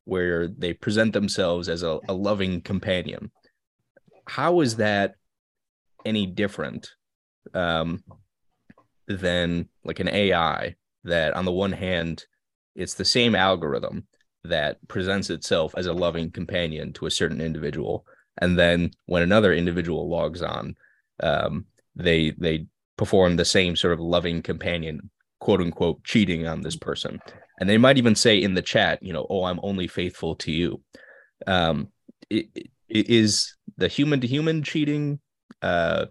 where they present themselves as a, a loving companion. How is that any different um, than like an AI that, on the one hand, it's the same algorithm that presents itself as a loving companion to a certain individual, and then when another individual logs on, um, they they perform the same sort of loving companion, quote unquote, cheating on this person and they might even say in the chat you know oh i'm only faithful to you. Um it, it is the human to human cheating uh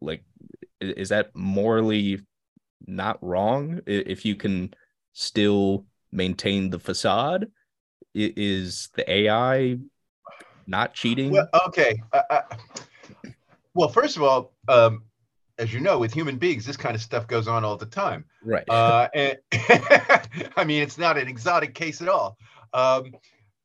like is that morally not wrong? If you can still maintain the facade is the ai not cheating? Well, okay. Uh, well first of all um as you know, with human beings, this kind of stuff goes on all the time. Right. Uh, and <laughs> I mean, it's not an exotic case at all. Um,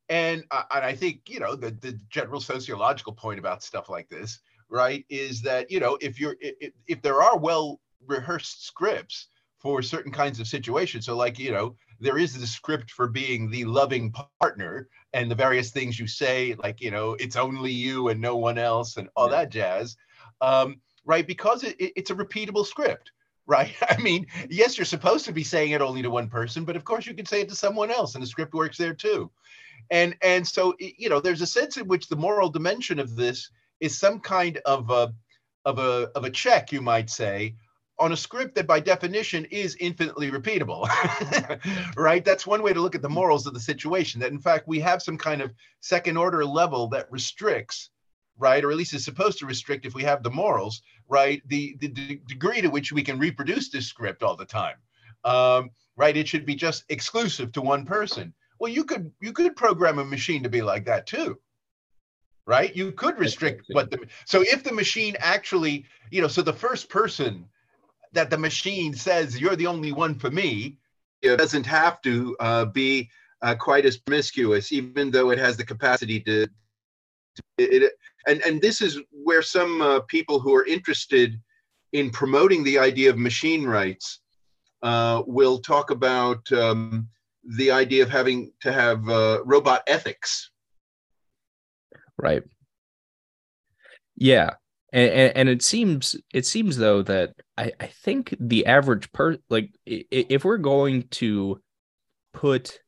and, uh, and I think, you know, the, the general sociological point about stuff like this, right, is that, you know, if you're, if, if there are well rehearsed scripts for certain kinds of situations, so like, you know, there is the script for being the loving partner and the various things you say, like, you know, it's only you and no one else and all yeah. that jazz. Um, right? Because it, it, it's a repeatable script, right? <laughs> I mean, yes, you're supposed to be saying it only to one person, but of course you can say it to someone else, and the script works there too. And and so you know, there's a sense in which the moral dimension of this is some kind of a of a of a check, you might say, on a script that by definition is infinitely repeatable <laughs> right that's one way to look at the morals of the situation that in fact we have some kind of second order level that restricts right? Or at least is supposed to restrict if we have the morals, right? The, the, the degree to which we can reproduce this script all the time, um, right? It should be just exclusive to one person. Well, you could you could program a machine to be like that too, right? You could restrict what the so if the machine actually, you know, so the first person that the machine says you're the only one for me, it doesn't have to uh, be uh, quite as promiscuous, even though it has the capacity to. It, it, and and this is where some uh, people who are interested in promoting the idea of machine rights uh, will talk about um, the idea of having to have uh, robot ethics. Right. Yeah, and, and, and it seems it seems though that I, I think the average per like if we're going to put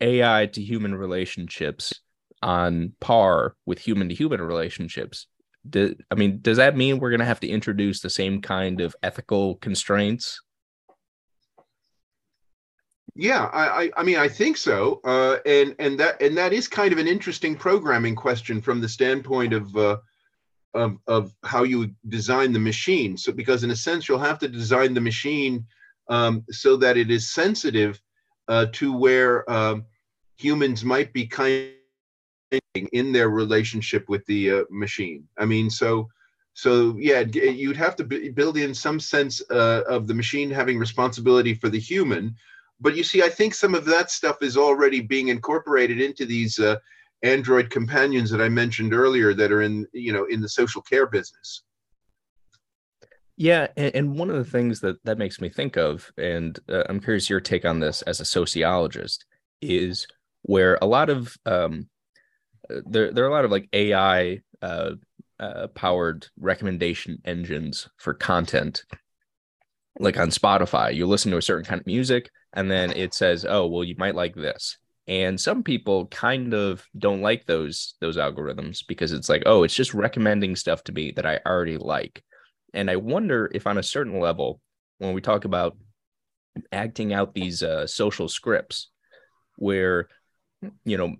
AI to human relationships on par with human to human relationships. Do, I mean, does that mean we're going to have to introduce the same kind of ethical constraints? Yeah, I, I, mean, I think so, uh, and and that and that is kind of an interesting programming question from the standpoint of uh, of of how you design the machine. So, because in a sense, you'll have to design the machine um, so that it is sensitive uh, to where um, humans might be kind in their relationship with the uh, machine. I mean, so so yeah, you'd have to build in some sense uh, of the machine having responsibility for the human. But you see, I think some of that stuff is already being incorporated into these uh, Android companions that I mentioned earlier that are in you know in the social care business. Yeah, and, one of the things that that makes me think of, and uh, I'm curious your take on this as a sociologist, is where a lot of um, there there are a lot of like AI uh, uh, powered recommendation engines for content. Like on Spotify, you listen to a certain kind of music, and then it says, "Oh, well, you might like this." and some people kind of don't like those those algorithms because it's like oh it's just recommending stuff to me that i already like and I wonder if, on a certain level, when we talk about acting out these uh, social scripts, where you know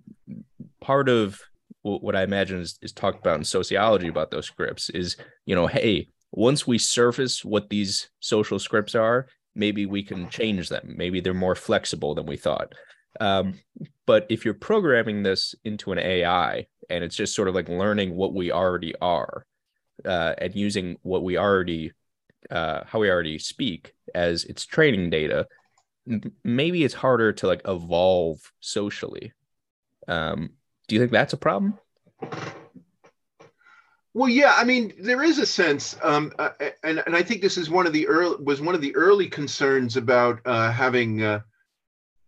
part of what I imagine is, is talked about in sociology about those scripts is you know hey once we surface what these social scripts are maybe we can change them. Maybe they're more flexible than we thought. Um, but if you're programming this into an ai and it's just sort of like learning what we already are uh, and using what we already uh, how we already speak as its training data maybe it's harder to like evolve socially. Um, do you think that's a problem? Well yeah i mean there is a sense um, uh, and, and i think this is one of the early was one of the early concerns about uh, having uh,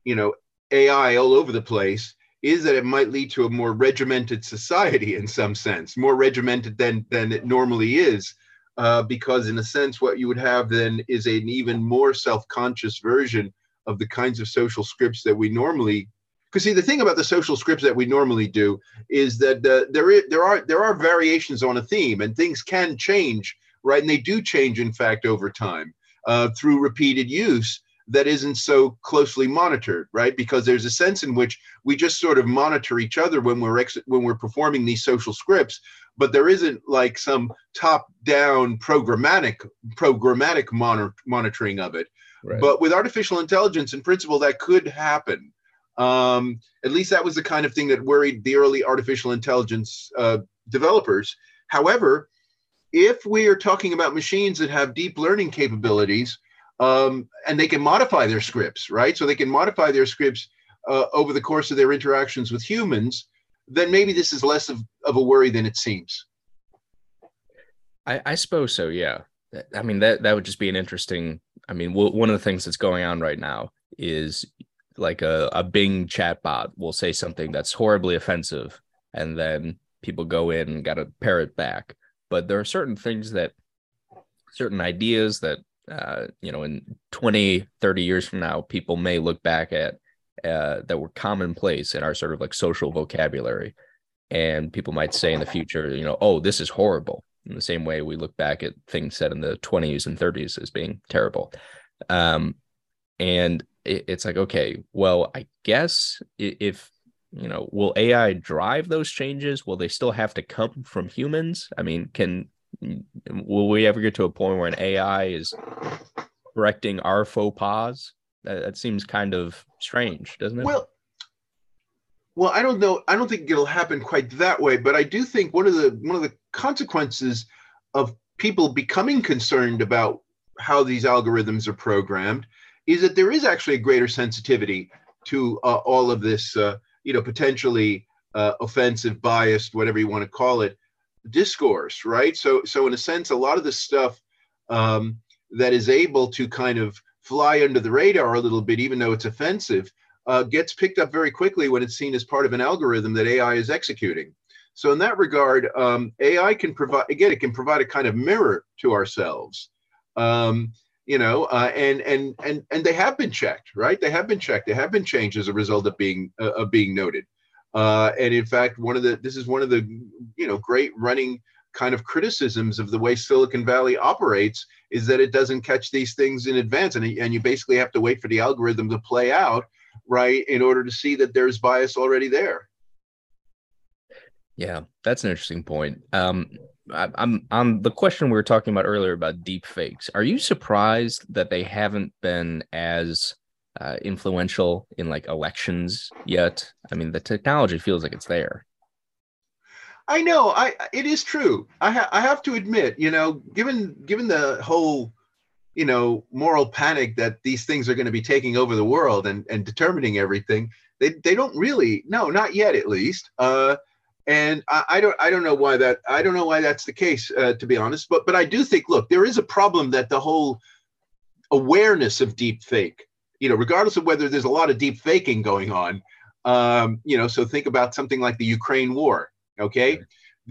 you know ai all over the place is that it might lead to a more regimented society in some sense, more regimented than than it normally is, uh, because in a sense, what you would have then is an even more self-conscious version of the kinds of social scripts that we normally. Because see, the thing about the social scripts that we normally do is that uh, there is, there are there are variations on a theme, and things can change, right? And they do change, in fact, over time uh, through repeated use that isn't so closely monitored, right? Because there's a sense in which we just sort of monitor each other when we're ex- when we're performing these social scripts, but there isn't like some top-down programmatic programmatic monitor- monitoring of it. Right. But with artificial intelligence, in principle, that could happen. Um, at least that was the kind of thing that worried the early artificial intelligence uh, developers. However, if we are talking about machines that have deep learning capabilities, um, and they can modify their scripts, right? So they can modify their scripts uh, over the course of their interactions with humans. Then maybe this is less of, of a worry than it seems. I, I suppose so. Yeah. I mean that that would just be an interesting. I mean, one of the things that's going on right now is like a, a Bing chatbot will say something that's horribly offensive, and then people go in and got to parrot back. But there are certain things that, certain ideas that uh, you know, in 20, 30 years from now, people may look back at uh, that were commonplace in our sort of like social vocabulary. And people might say in the future, you know, oh, this is horrible. In the same way we look back at things said in the 20s and 30s as being terrible. Um, and it, it's like, okay, well, I guess if, you know, will AI drive those changes? Will they still have to come from humans? I mean, can will we ever get to a point where an AI is correcting our faux pas? That, that seems kind of strange, doesn't it? Well, well, I don't know. I don't think it'll happen quite that way, but I do think one of the one of the consequences of people becoming concerned about how these algorithms are programmed is that there is actually a greater sensitivity to uh, all of this, uh, you know, potentially uh, offensive, biased, whatever you want to call it, discourse, right? So, so in a sense, a lot of the stuff um, that is able to kind of fly under the radar a little bit, even though it's offensive, uh, gets picked up very quickly when it's seen as part of an algorithm that AI is executing. So, in that regard, um, AI can provide again, it can provide a kind of mirror to ourselves. Um, you know, uh, and and and and they have been checked, right? They have been checked. They have been changed as a result of being uh, of being noted. Uh, and in fact, one of the this is one of the you know great running kind of criticisms of the way Silicon Valley operates is that it doesn't catch these things in advance, and and you basically have to wait for the algorithm to play out, right, in order to see that there's bias already there. Yeah, that's an interesting point. Um, I'm on the question we were talking about earlier about deep fakes. Are you surprised that they haven't been as uh, influential in like elections yet? I mean, the technology feels like it's there. I know. I it is true. I ha- I have to admit, you know, given given the whole, you know, moral panic that these things are going to be taking over the world and and determining everything, they they don't really. No, not yet, at least. Uh, and I, I, don't I don't know why that I don't know why that's the case uh, to be honest but but I do think look there is a problem that the whole awareness of deep fake you know regardless of whether there's a lot of deep faking going on um, you know so think about something like the Ukraine war okay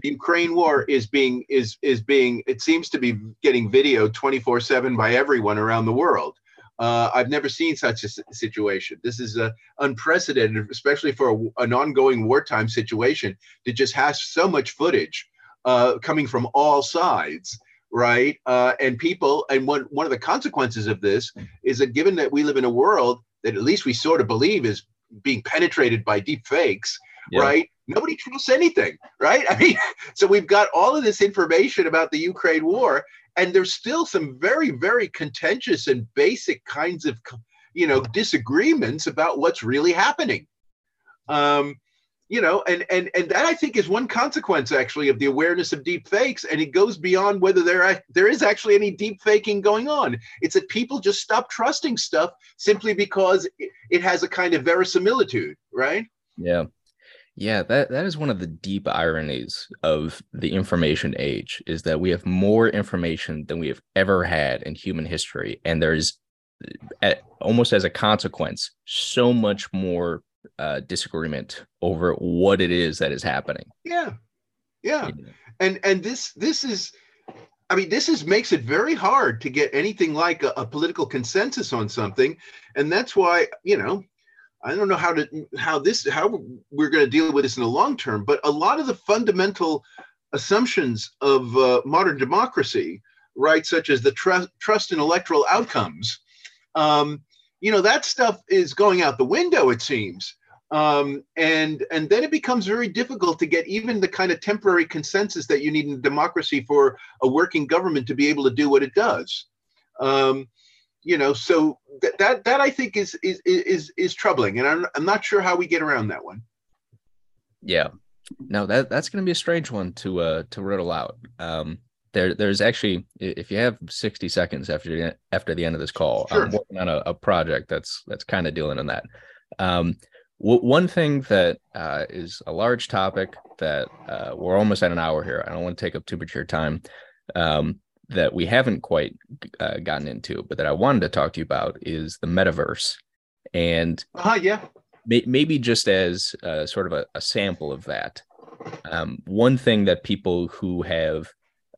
the Ukraine war is being is is being it seems to be getting video 24 7 by everyone around the world uh, I've never seen such a situation. This is uh, unprecedented, especially for a, an ongoing wartime situation that just has so much footage uh, coming from all sides, right? Uh, and people, and one, one of the consequences of this is that given that we live in a world that at least we sort of believe is being penetrated by deep fakes, yeah. right? Nobody trusts anything, right? I mean, <laughs> so we've got all of this information about the Ukraine war, and there's still some very very contentious and basic kinds of you know disagreements about what's really happening. Um you know and and and that i think is one consequence actually of the awareness of deep fakes and it goes beyond whether there are, there is actually any deep faking going on. It's that people just stop trusting stuff simply because it has a kind of verisimilitude right? Yeah yeah, that, that is one of the deep ironies of the information age is that we have more information than we have ever had in human history. And there's at, almost as a consequence, so much more uh, disagreement over what it is that is happening. Yeah. Yeah. yeah. And and this this is I mean, this is makes it very hard to get anything like a, a, political consensus on something, and that's why you know I don't know how to how this how we're going to deal with this in the long term, but a lot of the fundamental assumptions of uh, modern democracy, right, such as the trust trust in electoral outcomes, um, you know, that stuff is going out the window. It seems. Um, and and then it becomes very difficult to get even the kind of temporary consensus that you need in democracy for a working government to be able to do what it does. Um, you know, so that that that I think is is is is troubling, and I'm I'm not sure how we get around that one. Yeah, no, that that's going to be a strange one to uh to riddle out. Um, there there's actually if you have 60 seconds after the, after the end of this call, sure. I'm working on a, a project that's that's kind of dealing in that. Um, w- one thing that uh, is a large topic that uh, we're almost at an hour here. I don't want to take up too much of your time. Um, that we haven't quite uh, gotten into, but that I wanted to talk to you about is the metaverse. And uh, yeah, may- maybe just as uh, sort of a, a, sample of that. Um, one thing that people who have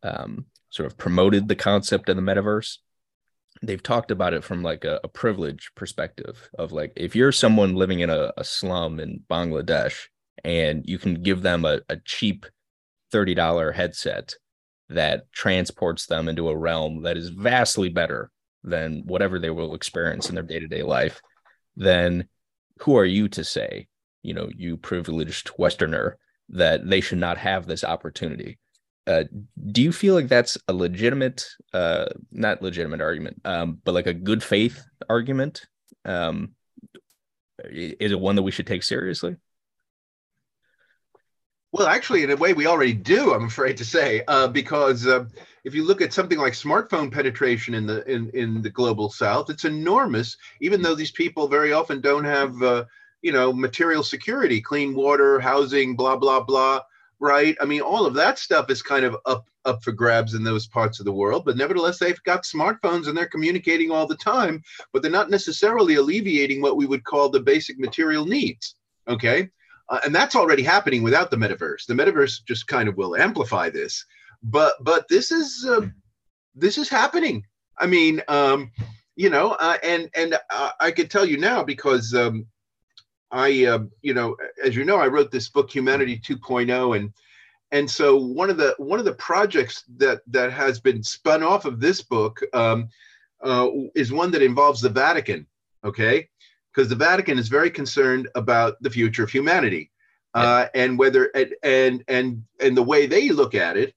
um, sort of promoted the concept of the metaverse, they've talked about it from like a, a privilege perspective of like if you're someone living in a, a slum in Bangladesh and you can give them a, a cheap $30 headset that transports them into a realm that is vastly better than whatever they will experience in their day-to-day life then who are you to say you know you privileged westerner that they should not have this opportunity? Uh, do you feel like that's a legitimate uh, not legitimate argument um, but like a good faith argument? Um, is it one that we should take seriously well, actually, in a way, we already do. I'm afraid to say, uh, because uh, if you look at something like smartphone penetration in the in in the global South, it's enormous. Even though these people very often don't have, uh, you know, material security, clean water, housing, blah blah blah. Right? I mean, all of that stuff is kind of up up for grabs in those parts of the world. But nevertheless, they've got smartphones and they're communicating all the time. But they're not necessarily alleviating what we would call the basic material needs. Okay uh, and that's already happening without the metaverse. The metaverse just kind of will amplify this, but but this is uh, this is happening. I mean, um, you know, uh, and and uh, I could tell you now because um, I, uh, you know, as you know, I wrote this book, Humanity 2.0, and and so one of the one of the projects that that has been spun off of this book um, uh, is one that involves the Vatican. Okay, because the Vatican is very concerned about the future of humanity. Uh, and whether and and and the way they look at it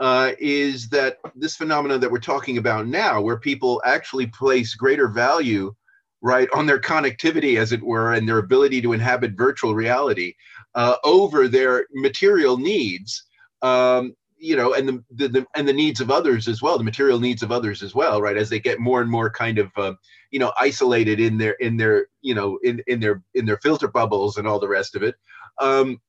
uh, is that this phenomenon that we're talking about now, where people actually place greater value, right, on their connectivity, as it were, and their ability to inhabit virtual reality uh, over their material needs, um, you know, and the, the, the, and the needs of others as well, the material needs of others as well, right, as they get more and more kind of, uh, you know, isolated in their in their you know in in their in their filter bubbles and all the rest of it. Um,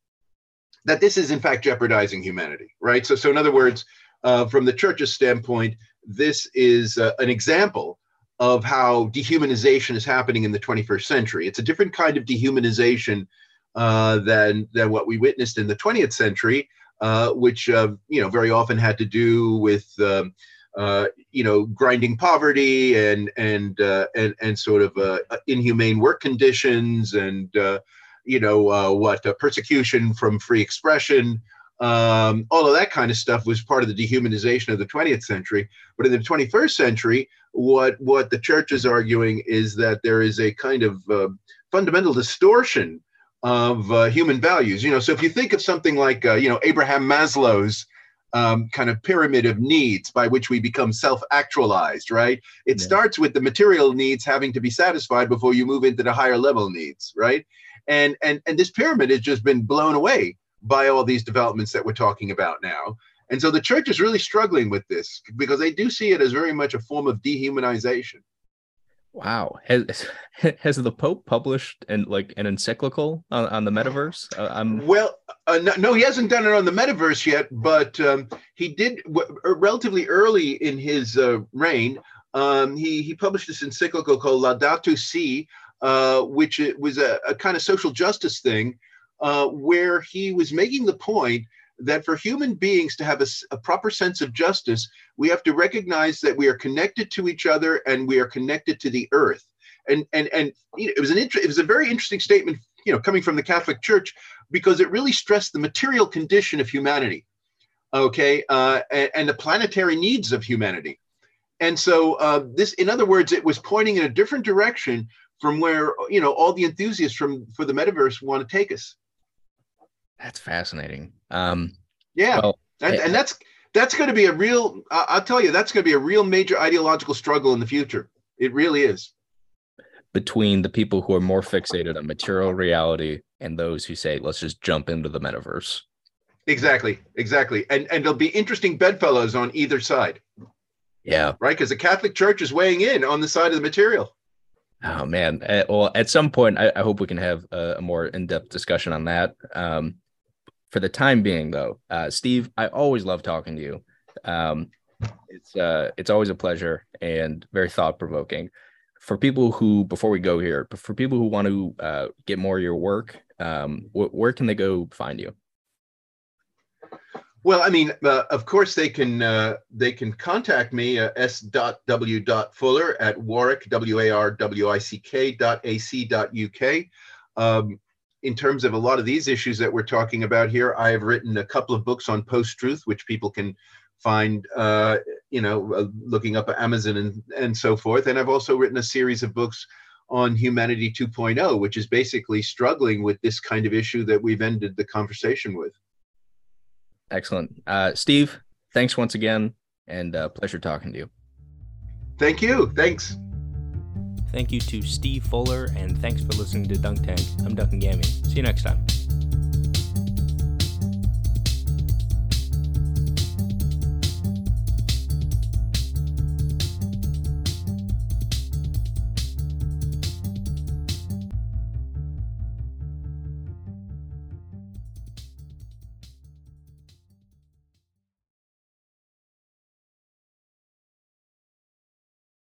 that this is in fact jeopardizing humanity, right? So, so in other words, uh, from the church's standpoint, this is uh, an example of how dehumanization is happening in the 21st century. It's a different kind of dehumanization uh, than than what we witnessed in the 20th century, uh, which uh, you know very often had to do with um, uh, you know grinding poverty and and and and sort of inhumane work conditions and you know, uh, what uh, persecution from free expression, um, all of that kind of stuff was part of the dehumanization of the 20th century. But in the 21st century, what what the church is arguing is that there is a kind of uh, fundamental distortion of uh, human values. You know, so if you think of something like uh, you know Abraham Maslow's um, kind of pyramid of needs by which we become self-actualized, right? It yeah. starts with the material needs having to be satisfied before you move into the higher level needs, right? and and and this pyramid has just been blown away by all these developments that we're talking about now and so the church is really struggling with this because they do see it as very much a form of dehumanization wow. Has <laughs> has the pope published and like an encyclical on, on the metaverse? Uh, I'm... well uh, no, no, he hasn't done it on the metaverse yet but um, he did w- uh, relatively early in his uh, reign um, he he published this encyclical called Laudato Si uh, which it was a, a, kind of social justice thing, uh, where he was making the point that for human beings to have a, a, proper sense of justice, we have to recognize that we are connected to each other and we are connected to the earth. And and and you know, it was an it was a very interesting statement, you know, coming from the Catholic Church, because it really stressed the material condition of humanity, okay, uh, and, and the planetary needs of humanity. And so uh, this, in other words, it was pointing in a different direction from where you know all the enthusiasts from for the metaverse want to take us. That's fascinating. Um, yeah, well, and, and that's that's going to be a real. I'll tell you, that's going to be a real major ideological struggle in the future. It really is. Between the people who are more fixated on material reality and those who say, "Let's just jump into the metaverse." Exactly, exactly, and and there'll be interesting bedfellows on either side. Yeah, right. Because the Catholic Church is weighing in on the side of the material. Oh man. Uh, well, at some point, I, I hope we can have a, a more in-depth discussion on that. Um, for the time being, though, uh, Steve, I always love talking to you. Um, it's uh, it's always a pleasure and very thought-provoking. For people who, before we go here, for people who want to uh, get more of your work, um, wh- where can they go find you? Well, I mean, uh, of course, they can uh, they can contact me uh, s.w.fuller at warwick w a r w i c k dot a c dot uk. Um, in terms of a lot of these issues that we're talking about here, I have written a couple of books on post truth, which people can find, uh, you know, uh, looking up Amazon and and so forth. And I've also written a series of books on humanity 2.0, which is basically struggling with this kind of issue that we've ended the conversation with. Excellent. Uh, Steve, thanks once again and uh, pleasure talking to you. Thank you. Thanks. Thank you to Steve Fuller and thanks for listening to Dunk Tank. I'm Duncan Gammy. See you next time.